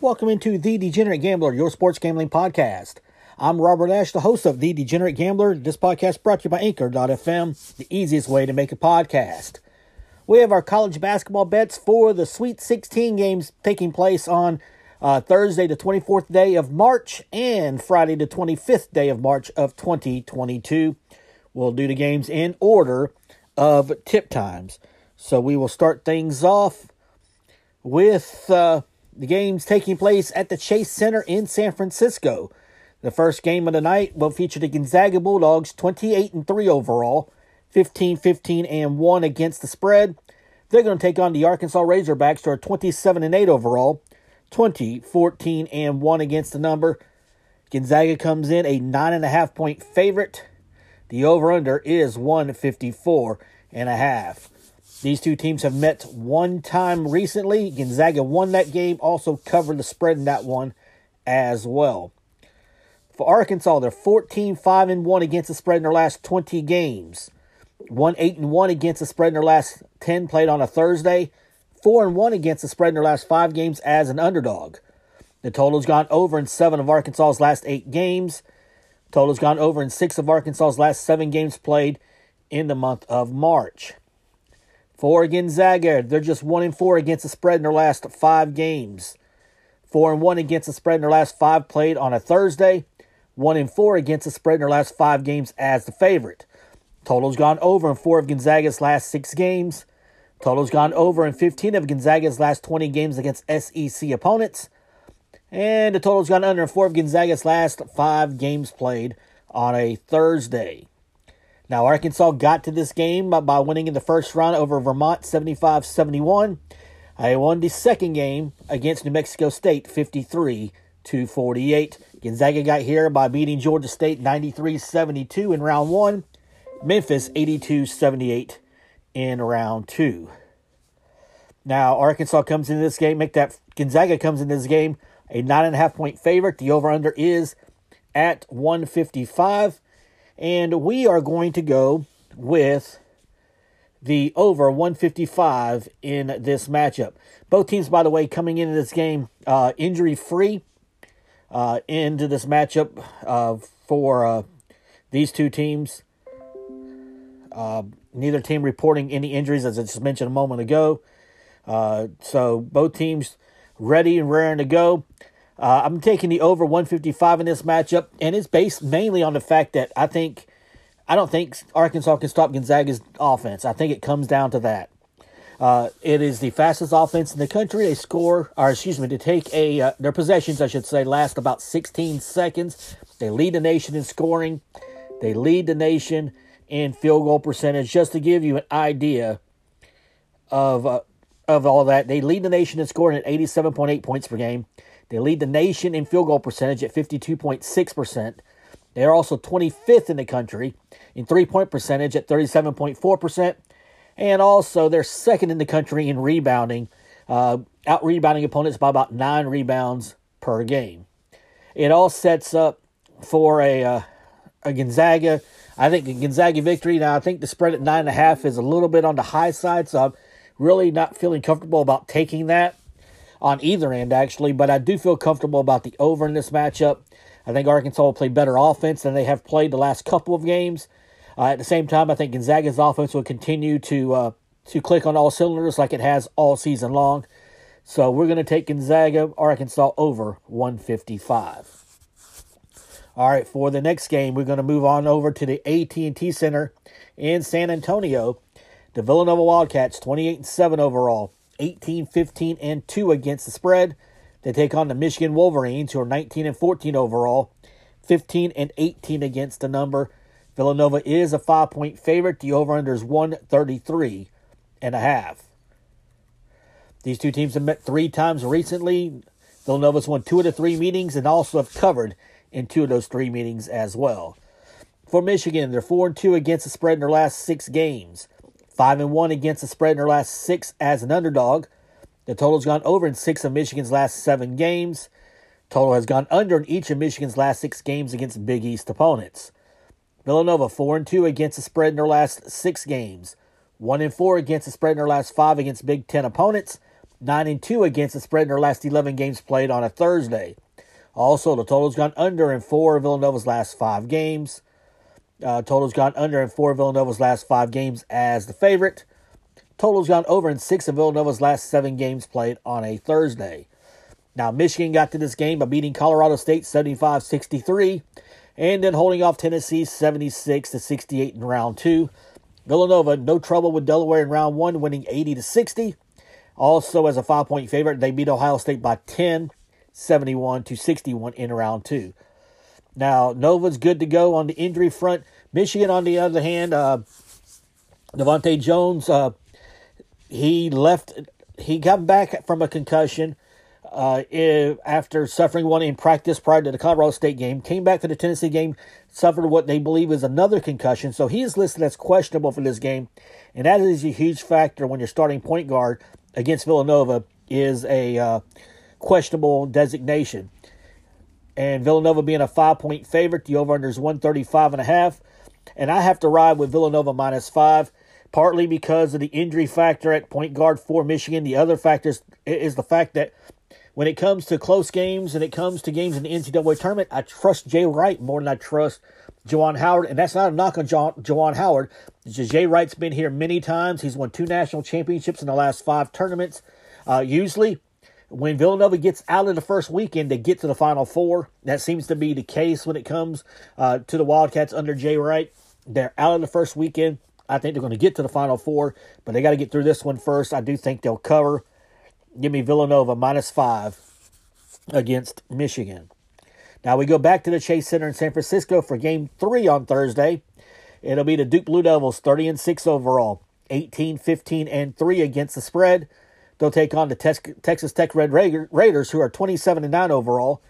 Welcome into The Degenerate Gambler, your sports gambling podcast. I'm Robert Ash, the host of The Degenerate Gambler. This podcast brought to you by Anchor.fm, the easiest way to make a podcast. We have our college basketball bets for the Sweet 16 games taking place on uh, Thursday, the 24th day of March, and Friday, the 25th day of March of 2022. We'll do the games in order of tip times. So we will start things off with. Uh, the game's taking place at the Chase Center in San Francisco. The first game of the night will feature the Gonzaga Bulldogs 28 and 3 overall, 15 15 and 1 against the spread. They're going to take on the Arkansas Razorbacks who are 27 and 8 overall, 20 14 and 1 against the number. Gonzaga comes in a 9.5 point favorite. The over under is 154 and a half. These two teams have met one time recently. Gonzaga won that game, also covered the spread in that one as well. For Arkansas, they're 14 5 and 1 against the spread in their last 20 games. 1 8 and 1 against the spread in their last 10 played on a Thursday. 4 and 1 against the spread in their last 5 games as an underdog. The total's gone over in 7 of Arkansas's last 8 games. Total's gone over in 6 of Arkansas's last 7 games played in the month of March. For Gonzaga, they're just one and four against the spread in their last five games. Four and one against the spread in their last five played on a Thursday. One and four against the spread in their last five games as the favorite. Total's gone over in four of Gonzaga's last six games. Total's gone over in 15 of Gonzaga's last 20 games against SEC opponents. And the total's gone under four of Gonzaga's last five games played on a Thursday. Now, Arkansas got to this game by winning in the first round over Vermont 75 71. They won the second game against New Mexico State 53 to 48. Gonzaga got here by beating Georgia State 93 72 in round one, Memphis 82 78 in round two. Now, Arkansas comes into this game, make that Gonzaga comes into this game a nine and a half point favorite. The over under is at 155. And we are going to go with the over 155 in this matchup. Both teams, by the way, coming into this game uh, injury free uh, into this matchup uh, for uh, these two teams. Uh, neither team reporting any injuries, as I just mentioned a moment ago. Uh, so both teams ready and raring to go. Uh, I'm taking the over 155 in this matchup, and it's based mainly on the fact that I think I don't think Arkansas can stop Gonzaga's offense. I think it comes down to that. Uh, it is the fastest offense in the country. They score, or excuse me, to take a uh, their possessions, I should say, last about 16 seconds. They lead the nation in scoring. They lead the nation in field goal percentage. Just to give you an idea of uh, of all that, they lead the nation in scoring at 87.8 points per game. They lead the nation in field goal percentage at 52.6%. They are also 25th in the country in three point percentage at 37.4%. And also, they're second in the country in rebounding, uh, out rebounding opponents by about nine rebounds per game. It all sets up for a, uh, a Gonzaga. I think a Gonzaga victory. Now, I think the spread at nine and a half is a little bit on the high side, so I'm really not feeling comfortable about taking that on either end, actually. But I do feel comfortable about the over in this matchup. I think Arkansas will play better offense than they have played the last couple of games. Uh, at the same time, I think Gonzaga's offense will continue to uh, to click on all cylinders like it has all season long. So we're going to take Gonzaga, Arkansas over 155. All right, for the next game, we're going to move on over to the AT&T Center in San Antonio. The Villanova Wildcats, 28 and 7 overall, 18, 15 and 2 against the spread. They take on the Michigan Wolverines, who are 19 and 14 overall, 15 and 18 against the number. Villanova is a five point favorite. The over under is 133 and a half. These two teams have met three times recently. Villanova's won two of the three meetings and also have covered in two of those three meetings as well. For Michigan, they're 4 and 2 against the spread in their last six games, 5 and 1 against the spread in their last six as an underdog. The total's gone over in six of Michigan's last seven games. Total has gone under in each of Michigan's last six games against Big East opponents. Villanova 4 and 2 against the spread in their last six games. 1 and 4 against the spread in their last five against Big Ten opponents. 9 and 2 against the spread in their last 11 games played on a Thursday. Also, the total's gone under in four of Villanova's last five games. Uh, total's gone under in four of Villanova's last five games as the favorite. Total's gone over in six of Villanova's last seven games played on a Thursday. Now, Michigan got to this game by beating Colorado State 75 63 and then holding off Tennessee 76 68 in round two. Villanova, no trouble with Delaware in round one, winning 80 to 60. Also, as a five point favorite, they beat Ohio State by 10, 71 to 61 in round two. Now, Nova's good to go on the injury front. Michigan, on the other hand, uh, DeVante' Jones, uh, he left, he got back from a concussion uh, after suffering one in practice prior to the Colorado State game, came back to the Tennessee game, suffered what they believe is another concussion. So he is listed as questionable for this game, and that is a huge factor when you're starting point guard against Villanova is a uh, questionable designation. And Villanova being a five point favorite, the over under is 135 and a half. And I have to ride with Villanova minus five, partly because of the injury factor at point guard for Michigan. The other factor is the fact that when it comes to close games and it comes to games in the NCAA tournament, I trust Jay Wright more than I trust Juwan Howard. And that's not a knock on Juwan Howard. Jay Wright's been here many times. He's won two national championships in the last five tournaments. Uh, usually, when Villanova gets out of the first weekend, they get to the Final Four. That seems to be the case when it comes uh, to the Wildcats under Jay Wright. They're out of the first weekend. I think they're going to get to the Final Four, but they got to get through this one first. I do think they'll cover. Give me Villanova minus five against Michigan. Now we go back to the Chase Center in San Francisco for game three on Thursday. It'll be the Duke Blue Devils, 30 and 6 overall, 18, 15, and 3 against the spread. They'll take on the Texas Tech Red Raiders, who are 27 and 9 overall,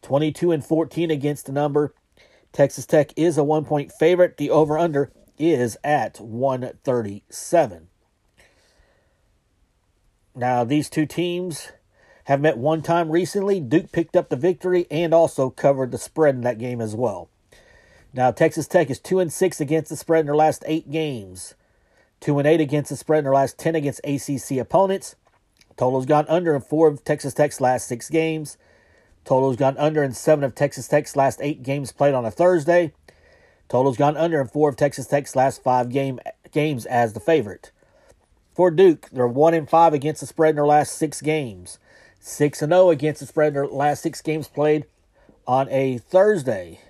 22 and 14 against the number. Texas Tech is a one point favorite. The over under is at 137. Now, these two teams have met one time recently. Duke picked up the victory and also covered the spread in that game as well. Now, Texas Tech is 2 and 6 against the spread in their last 8 games. 2 and 8 against the spread in their last 10 against ACC opponents. Total's gone under in 4 of Texas Tech's last 6 games. Total's gone under in 7 of Texas Tech's last 8 games played on a Thursday. Total's gone under in 4 of Texas Tech's last 5 game, games as the favorite. For Duke, they're 1 in 5 against the spread in their last 6 games. 6 and 0 against the spread in their last 6 games played on a Thursday.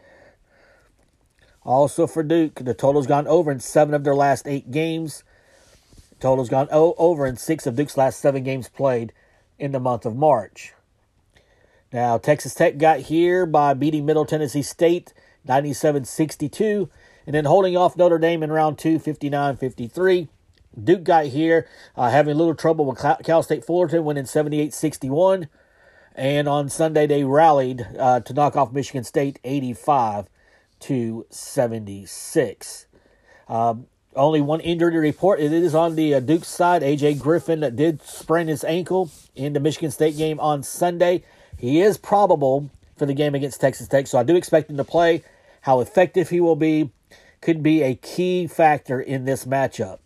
Also for Duke, the total's gone over in 7 of their last 8 games. Total's gone over in 6 of Duke's last 7 games played in the month of March. Now, Texas Tech got here by beating Middle Tennessee State 97 62, and then holding off Notre Dame in round 2 59 53. Duke got here uh, having a little trouble with Cal State Fullerton, winning 78 61. And on Sunday, they rallied uh, to knock off Michigan State 85 to 76. Um, only one injury report. It is on the uh, Duke side. AJ Griffin did sprain his ankle in the Michigan State game on Sunday. He is probable for the game against Texas Tech, so I do expect him to play. How effective he will be could be a key factor in this matchup.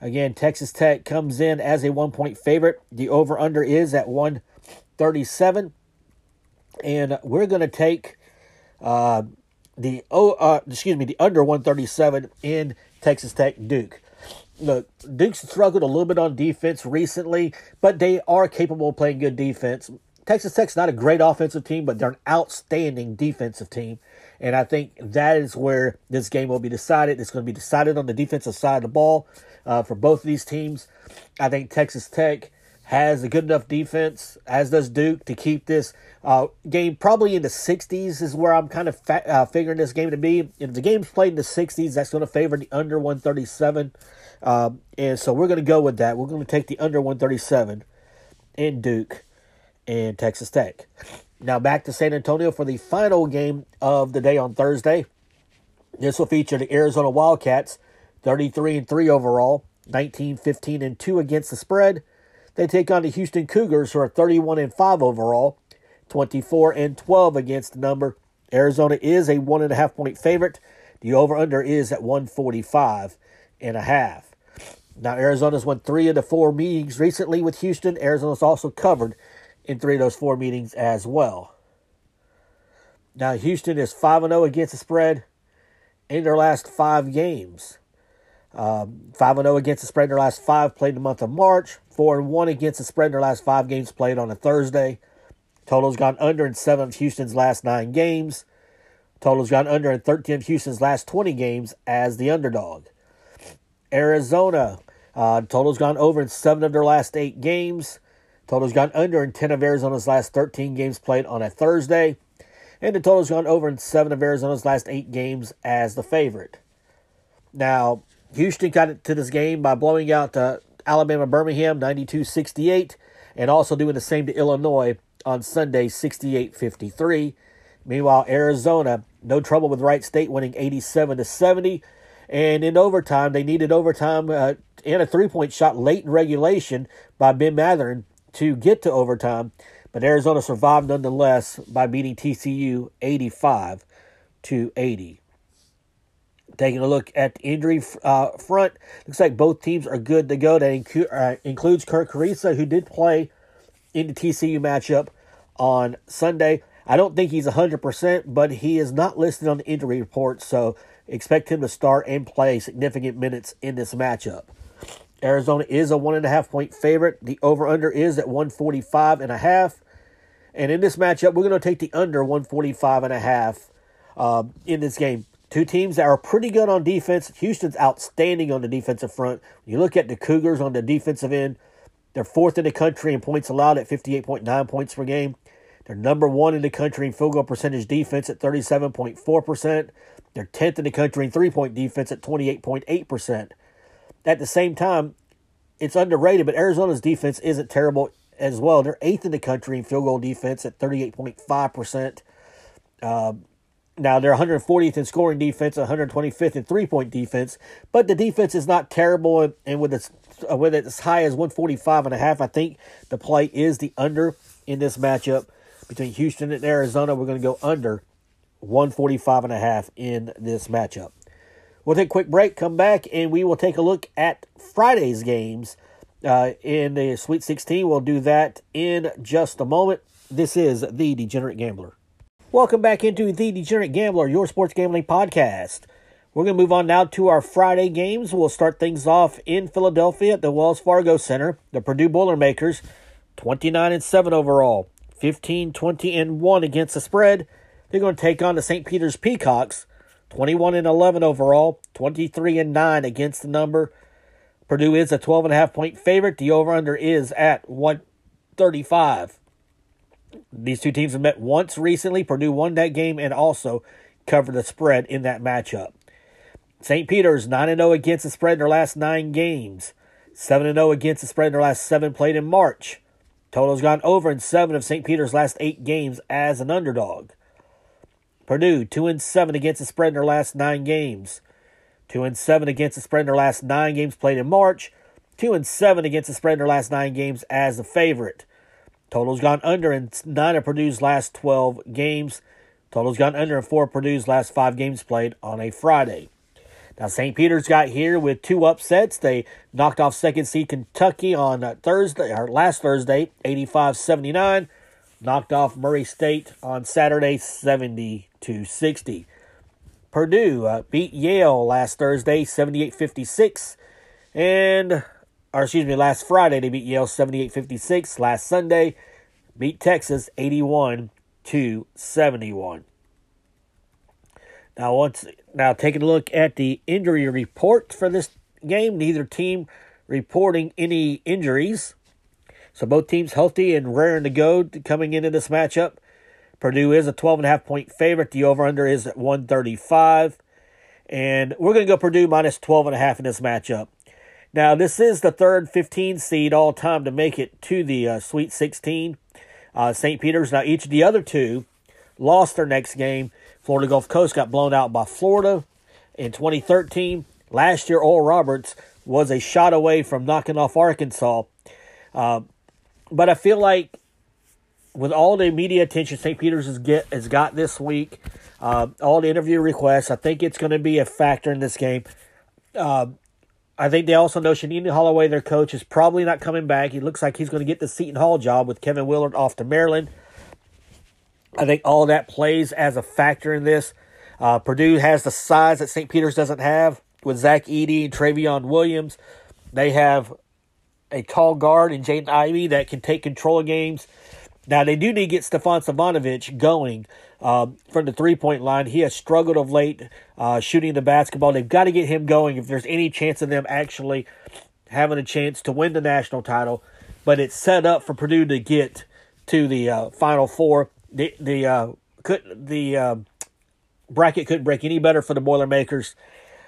Again, Texas Tech comes in as a one point favorite. The over under is at 137. And we're going to take uh, the oh uh, excuse me the under 137 in Texas Tech Duke. Look, Duke's struggled a little bit on defense recently, but they are capable of playing good defense. Texas Tech's not a great offensive team, but they're an outstanding defensive team. And I think that is where this game will be decided. It's going to be decided on the defensive side of the ball uh, for both of these teams. I think Texas Tech has a good enough defense, as does Duke, to keep this uh, game probably in the 60s, is where I'm kind of fa- uh, figuring this game to be. If the game's played in the 60s, that's going to favor the under 137. Um, and so we're going to go with that. We're going to take the under 137 in Duke and Texas Tech. Now back to San Antonio for the final game of the day on Thursday. This will feature the Arizona Wildcats 33 and 3 overall, 19 15 and 2 against the spread. They take on the Houston Cougars, who are 31 and 5 overall, 24 and 12 against the number. Arizona is a one and a half point favorite. The over under is at 145 and a half. Now, Arizona's won three of the four meetings recently with Houston. Arizona's also covered in three of those four meetings as well. Now, Houston is 5 0 against the spread in their last five games. Um, 5 0 against the spread in their last five played in the month of March. 4 and 1 against the spread in their last five games played on a Thursday. Total's gone under in seven of Houston's last nine games. Total's gone under in 13 of Houston's last 20 games as the underdog. Arizona, uh, total's gone over in seven of their last eight games. Total's gone under in 10 of Arizona's last 13 games played on a Thursday. And the total's gone over in seven of Arizona's last eight games as the favorite. Now, Houston got it to this game by blowing out uh, Alabama Birmingham 92 68 and also doing the same to Illinois on Sunday 68 53. Meanwhile, Arizona, no trouble with Wright State winning 87 to 70. And in overtime, they needed overtime uh, and a three point shot late in regulation by Ben Mathurin to get to overtime. But Arizona survived nonetheless by beating TCU 85 to 80. Taking a look at the injury uh, front, looks like both teams are good to go. That incu- uh, includes Kerr Kriisa, who did play in the TCU matchup on Sunday. I don't think he's 100%, but he is not listed on the injury report, so expect him to start and play significant minutes in this matchup. Arizona is a one and a half point favorite. The over under is at 145 and a half. And in this matchup, we're going to take the under 145 and a half um, in this game. Two teams that are pretty good on defense. Houston's outstanding on the defensive front. When you look at the Cougars on the defensive end, they're fourth in the country in points allowed at 58.9 points per game. They're number one in the country in field goal percentage defense at 37.4%. They're 10th in the country in three point defense at 28.8%. At the same time, it's underrated, but Arizona's defense isn't terrible as well. They're eighth in the country in field goal defense at 38.5%. Uh, now they're 140th in scoring defense, 125th in three-point defense, but the defense is not terrible. And, with its uh, with it as high as 145 and a half, I think the play is the under in this matchup between Houston and Arizona. We're going to go under 145 and a half in this matchup. We'll take a quick break, come back, and we will take a look at Friday's games uh, in the Sweet 16. We'll do that in just a moment. This is The Degenerate Gambler. Welcome back into the Degenerate Gambler, your sports gambling podcast. We're going to move on now to our Friday games. We'll start things off in Philadelphia at the Wells Fargo Center. The Purdue Boilermakers, 29 and 7 overall, 15 20 and 1 against the spread. They're going to take on the St. Peter's Peacocks, 21 and 11 overall, 23 and 9 against the number. Purdue is a 12 and a half point favorite. The over under is at 135. These two teams have met once recently. Purdue won that game and also covered the spread in that matchup. St. Peter's 9 0 against the spread in their last nine games, 7 0 against the spread in their last seven played in March. Total's gone over in seven of St. Peter's last eight games as an underdog. Purdue 2 and 7 against the spread in their last nine games, 2 and 7 against the spread in their last nine games played in March, 2 and 7 against the spread in their last nine games as a favorite. Total's gone under in nine of Purdue's last 12 games. Total's gone under in four of Purdue's last five games played on a Friday. Now, St. Peter's got here with two upsets. They knocked off second seed Kentucky on uh, Thursday, or last Thursday, 85 79. Knocked off Murray State on Saturday, 70 60. Purdue uh, beat Yale last Thursday, 78 56. And or excuse me, last Friday they beat Yale 78-56. Last Sunday, beat Texas 81 to 71. Now once now taking a look at the injury report for this game, neither team reporting any injuries. So both teams healthy and raring to go coming into this matchup. Purdue is a 12 and a half point favorite. The over under is at 135. And we're going to go Purdue minus 12 and a half in this matchup. Now, this is the third 15 seed all time to make it to the uh, Sweet 16. Uh, St. Peter's. Now, each of the other two lost their next game. Florida Gulf Coast got blown out by Florida in 2013. Last year, Oral Roberts was a shot away from knocking off Arkansas. Uh, but I feel like with all the media attention St. Peter's has get has got this week, uh, all the interview requests, I think it's going to be a factor in this game. Uh, I think they also know Shaheen Holloway, their coach, is probably not coming back. He looks like he's going to get the Seton Hall job with Kevin Willard off to Maryland. I think all that plays as a factor in this. Uh, Purdue has the size that St. Peter's doesn't have with Zach Edey and Trevion Williams. They have a tall guard in Jaden Ivey that can take control of games. Now, they do need to get Stefan Stefanovic going um, from the three point line. He has struggled of late uh, shooting the basketball. They've got to get him going if there's any chance of them actually having a chance to win the national title. But it's set up for Purdue to get to the uh, Final Four. The the uh, could the uh, bracket couldn't break any better for the Boilermakers.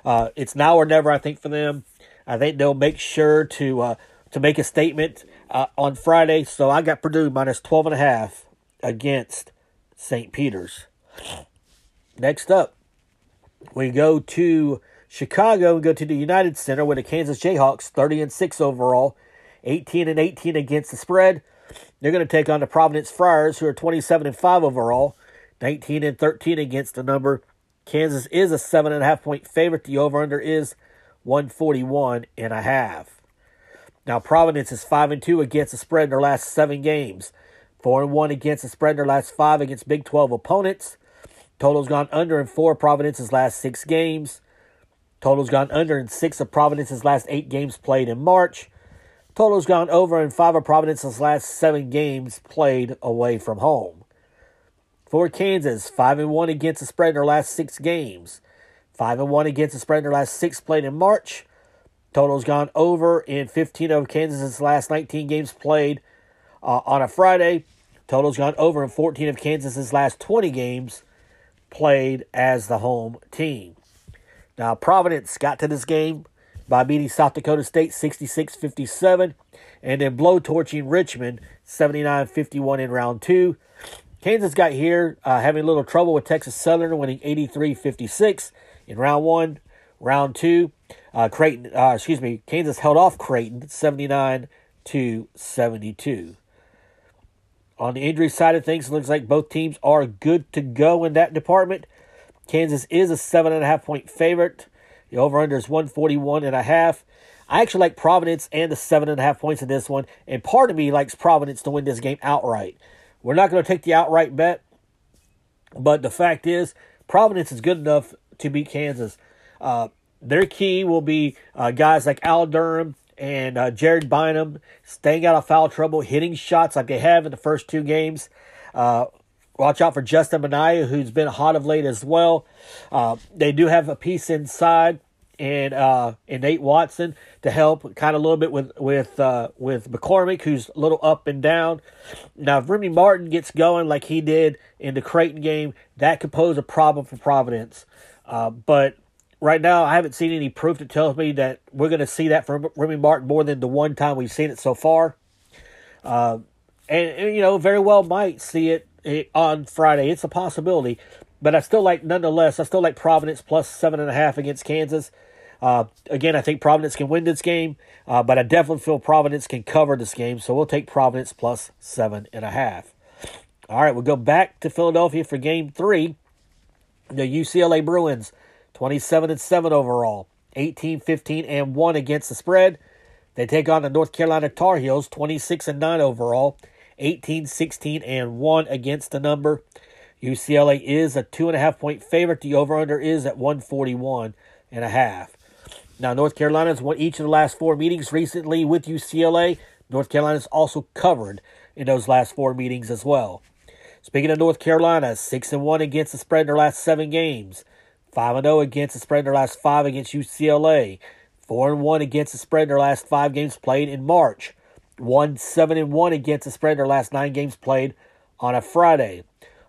Uh, it's now or never, I think, for them. I think they'll make sure to uh, to make a statement uh, on Friday. So I got Purdue minus 12 and a half against St. Peter's. Next up, we go to Chicago and go to the United Center with the Kansas Jayhawks 30 and 6 overall, 18 and 18 against the spread. They're going to take on the Providence Friars, who are 27 and 5 overall, 19 and 13 against the number. Kansas is a seven and a half point favorite. The over under is 141 and a half. Now, Providence is 5 and 2 against the spread in their last seven games, 4 and 1 against the spread in their last five against Big 12 opponents. Total's gone under in four Providence's last six games. Total's gone under in six of Providence's last eight games played in March. Total's gone over in five of Providence's last seven games played away from home. For Kansas, 5 and 1 against the spread in their last six games. 5 and 1 against the spread in their last six played in March. Total's gone over in 15 of Kansas's last 19 games played uh, on a Friday. Total's gone over in 14 of Kansas's last 20 games played as the home team. Now, Providence got to this game by beating South Dakota State 66 57 and then blow torching Richmond 79 51 in round two. Kansas got here uh, having a little trouble with Texas Southern winning 83 56 in round one. Round two, uh, Creighton, uh, excuse me, Kansas held off Creighton 79 to 72. On the injury side of things, it looks like both teams are good to go in that department. Kansas is a seven and a half point favorite. The over under is 141 and a half. I actually like Providence and the seven and a half points in this one, and part of me likes Providence to win this game outright. We're not going to take the outright bet, but the fact is, Providence is good enough to beat Kansas. Uh, their key will be uh, guys like Al Durham and uh, Jared Bynum staying out of foul trouble, hitting shots like they have in the first two games. Uh, watch out for Justin Minaya, who's been hot of late as well. Uh, they do have a piece inside and uh, and Nate Watson to help kind of a little bit with with uh, with McCormack, who's a little up and down. Now, if Remy Martin gets going like he did in the Creighton game, that could pose a problem for Providence. Uh, but right now, I haven't seen any proof that tells me that we're going to see that from Remy Martin more than the one time we've seen it so far. Uh, and, and, you know, very well might see it, it, on Friday. It's a possibility, but I still like, nonetheless, I still like Providence plus seven and a half against Kansas. Uh, again, I think Providence can win this game, uh, but I definitely feel Providence can cover this game, so we'll take Providence plus seven and a half. All right, we'll go back to Philadelphia for game three. The UCLA Bruins 27 and 7 overall, 18, 15 and 1 against the spread. They take on the North Carolina Tar Heels, 26 and 9 overall, 18, 16 and 1 against the number. UCLA is a two and a half point favorite. The over under is at 141 and a half. Now, North Carolina's won each of the last four meetings recently with UCLA. North Carolina's also covered in those last four meetings as well. Speaking of North Carolina, 6 and 1 against the spread in their last seven games. 5 0 against the spread in their last five against UCLA. 4 1 against the spread in their last five games played in March. 1 7 1 against the spread in their last nine games played on a Friday.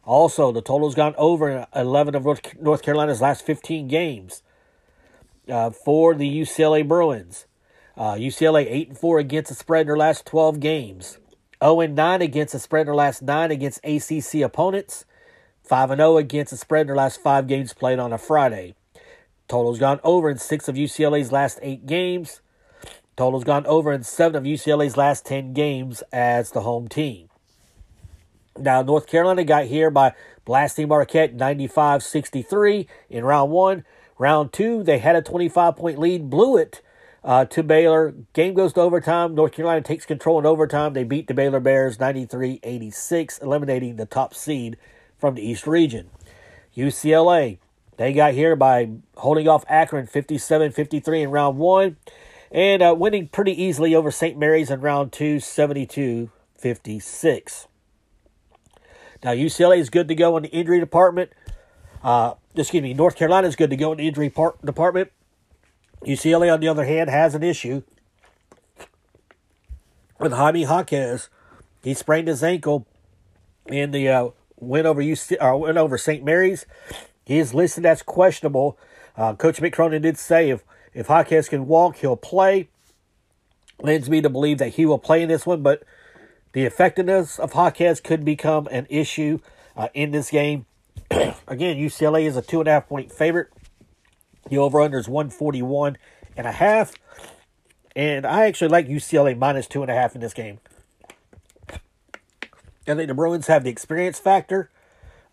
Also, the total's gone over in 11 of North Carolina's last 15 games uh, for the UCLA Bruins. Uh, UCLA 8 and 4 against the spread in their last 12 games. 0 and 9 against the spread in their last nine against ACC opponents. 5 0 against the spread in their last five games played on a Friday. Total's gone over in six of UCLA's last eight games. Total's gone over in seven of UCLA's last 10 games as the home team. Now, North Carolina got here by blasting Marquette 95 63 in round one. Round two, they had a 25 point lead, blew it uh, to Baylor. Game goes to overtime. North Carolina takes control in overtime. They beat the Baylor Bears 93 86, eliminating the top seed from the East region. UCLA, they got here by holding off Akron 57 53 in round one and uh, winning pretty easily over St. Mary's in round two 72 56. Now, UCLA is good to go in the injury department. Uh, excuse me, North Carolina is good to go in the injury part, department. UCLA, on the other hand, has an issue with Jaime Jaquez. He sprained his ankle in the uh, win over UC or win over St. Mary's. He is listed as questionable. Uh, Coach Mick Cronin did say if if Jaquez can walk, he'll play. Leads me to believe that he will play in this one, but the effectiveness of Jaquez could become an issue uh, in this game. Again, UCLA is a two and a half point favorite. The over under is 141 and a half. And I actually like UCLA minus two and a half in this game. I think the Bruins have the experience factor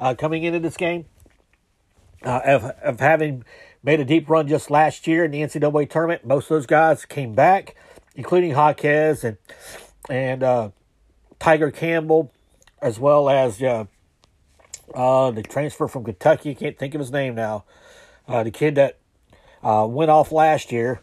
uh, coming into this game uh, of, of having made a deep run just last year in the NCAA tournament. Most of those guys came back, including Jaquez and and uh, Tiger Campbell, as well as uh, uh, the transfer from Kentucky. I can't think of his name now. Uh, the kid that uh, went off last year.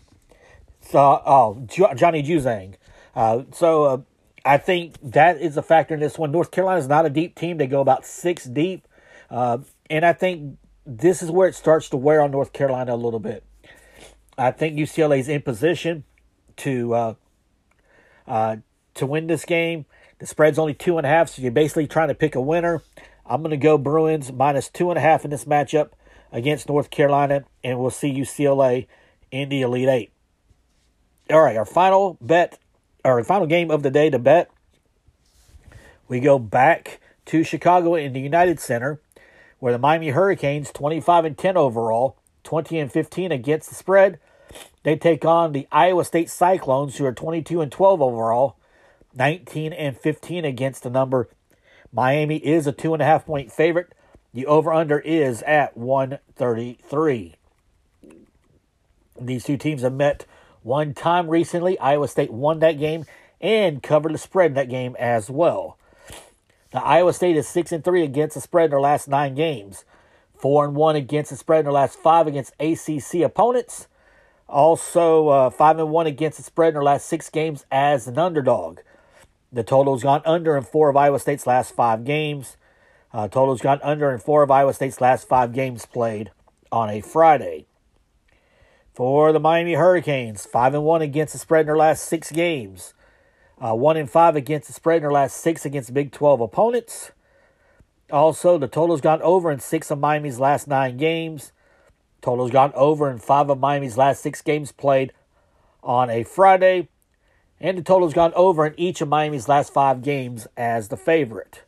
So, oh, Johnny Juzang. Uh, so uh, I think that is a factor in this one. North Carolina is not a deep team. They go about six deep. Uh, and I think this is where it starts to wear on North Carolina a little bit. I think UCLA is in position to uh, uh, to win this game. The spread's only two and a half, so you're basically trying to pick a winner. I'm going to go Bruins minus two and a half in this matchup against North Carolina, and we'll see UCLA in the Elite Eight. All right, our final bet, our final game of the day to bet. We go back to Chicago in the United Center, where the Miami Hurricanes, 25 and 10 overall, 20 and 15 against the spread. They take on the Iowa State Cyclones, who are 22 and 12 overall, 19 and 15 against the number. Miami is a two and a half point favorite. The over under is at 133. These two teams have met one time recently. Iowa State won that game and covered the spread in that game as well. Now, Iowa State is 6 and 3 against the spread in their last nine games, 4 and 1 against the spread in their last five against ACC opponents. Also, uh, 5 and 1 against the spread in their last six games as an underdog. The total's gone under in four of Iowa State's last five games. Uh, total's gone under in four of Iowa State's last five games played on a Friday. For the Miami Hurricanes, five and one against the spread in their last six games. Uh, one and five against the spread in their last six against Big 12 opponents. Also, the total's gone over in six of Miami's last nine games. Total's gone over in five of Miami's last six games played on a Friday. And the total's gone over in each of Miami's last five games as the favorite.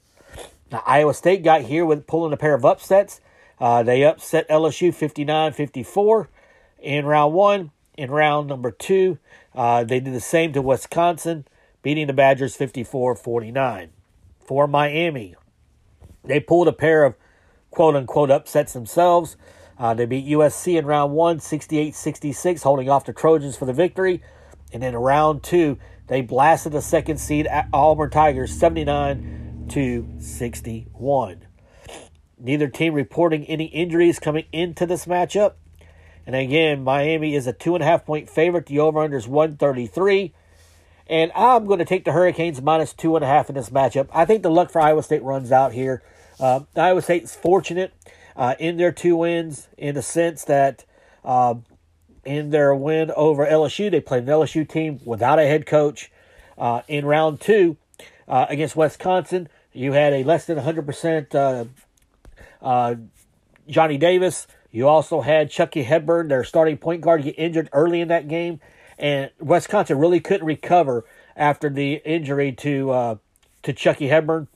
Now, Iowa State got here with pulling a pair of upsets. Uh, they upset LSU 59 54 in round one. In round number two, uh, they did the same to Wisconsin, beating the Badgers 54 49. For Miami, they pulled a pair of quote unquote upsets themselves. Uh, they beat USC in round one, 68 66, holding off the Trojans for the victory. And then in round two, they blasted the second seed Auburn Tigers 79 to 61. Neither team reporting any injuries coming into this matchup. And again, Miami is a two and a half point favorite. The over under is 133. And I'm going to take the Hurricanes minus two and a half in this matchup. I think the luck for Iowa State runs out here. Uh, Iowa State's fortunate uh, in their two wins in the sense that uh, in their win over LSU, they played an LSU team without a head coach. Uh, in round two, uh, against Wisconsin. You had a less than 100% uh, uh, Johnny Davis. You also had Chucky Hepburn, their starting point guard, get injured early in that game. And Wisconsin really couldn't recover after the injury to uh, to Chucky Hepburn.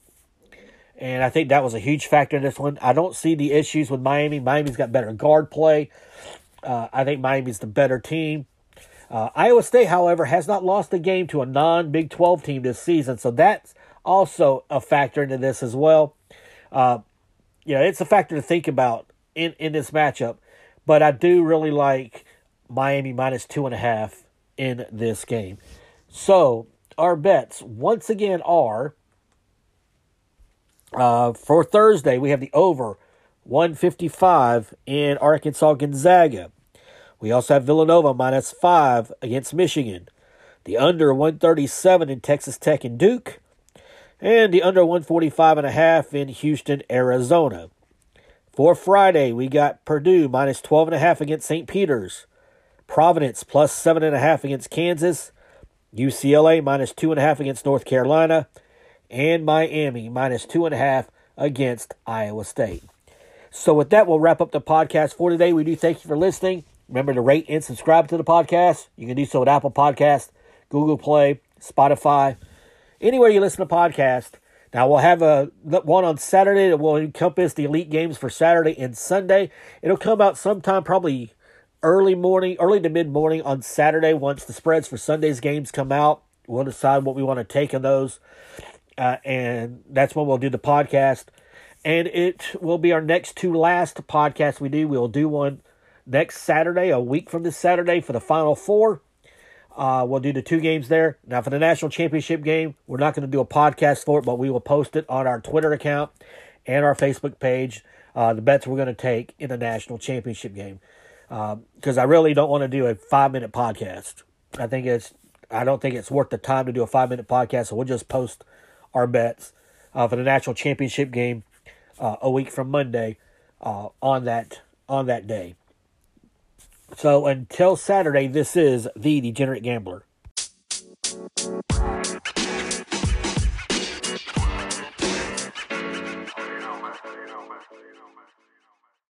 And I think that was a huge factor in this one. I don't see the issues with Miami. Miami's got better guard play. Uh, I think Miami's the better team. Uh, Iowa State, however, has not lost a game to a non Big 12 team this season, so that's also a factor into this as well. Uh, you know, it's a factor to think about in, in this matchup. But I do really like Miami minus two and a half in this game. So our bets once again are uh, for Thursday, we have the over 155 in Arkansas Gonzaga. We also have Villanova minus 5 against Michigan. The under 137 in Texas Tech and Duke. And the under 145 and a half in Houston, Arizona. For Friday, we got Purdue minus 12 and a half against St. Peter's. Providence plus 7 and a half against Kansas. UCLA minus 2 and a half against North Carolina and Miami minus two and a half against Iowa State. So, with that, we'll wrap up the podcast for today. We do thank you for listening. Remember to rate and subscribe to the podcast. You can do so at Apple Podcast, Google Play, Spotify, anywhere you listen to podcast. Now we'll have a one on Saturday that will encompass the elite games for Saturday and Sunday. It'll come out sometime probably early morning, early to mid morning on Saturday. Once the spreads for Sunday's games come out, we'll decide what we want to take in those uh, and that's when we'll do the podcast. And it will be our next to last podcast we do. We'll do one next Saturday, a week from this Saturday, for the Final Four. Uh, we'll do the two games there. Now, for the national championship game, we're not going to do a podcast for it, but we will post it on our Twitter account and our Facebook page. Uh, the bets we're going to take in the national championship game because uh, I really don't want to do a five minute podcast. I think it's I don't think it's worth the time to do a five minute podcast, so we'll just post our bets uh, for the national championship game uh, a week from Monday uh, on that on that day. So until Saturday, this is The Degenerate Gambler.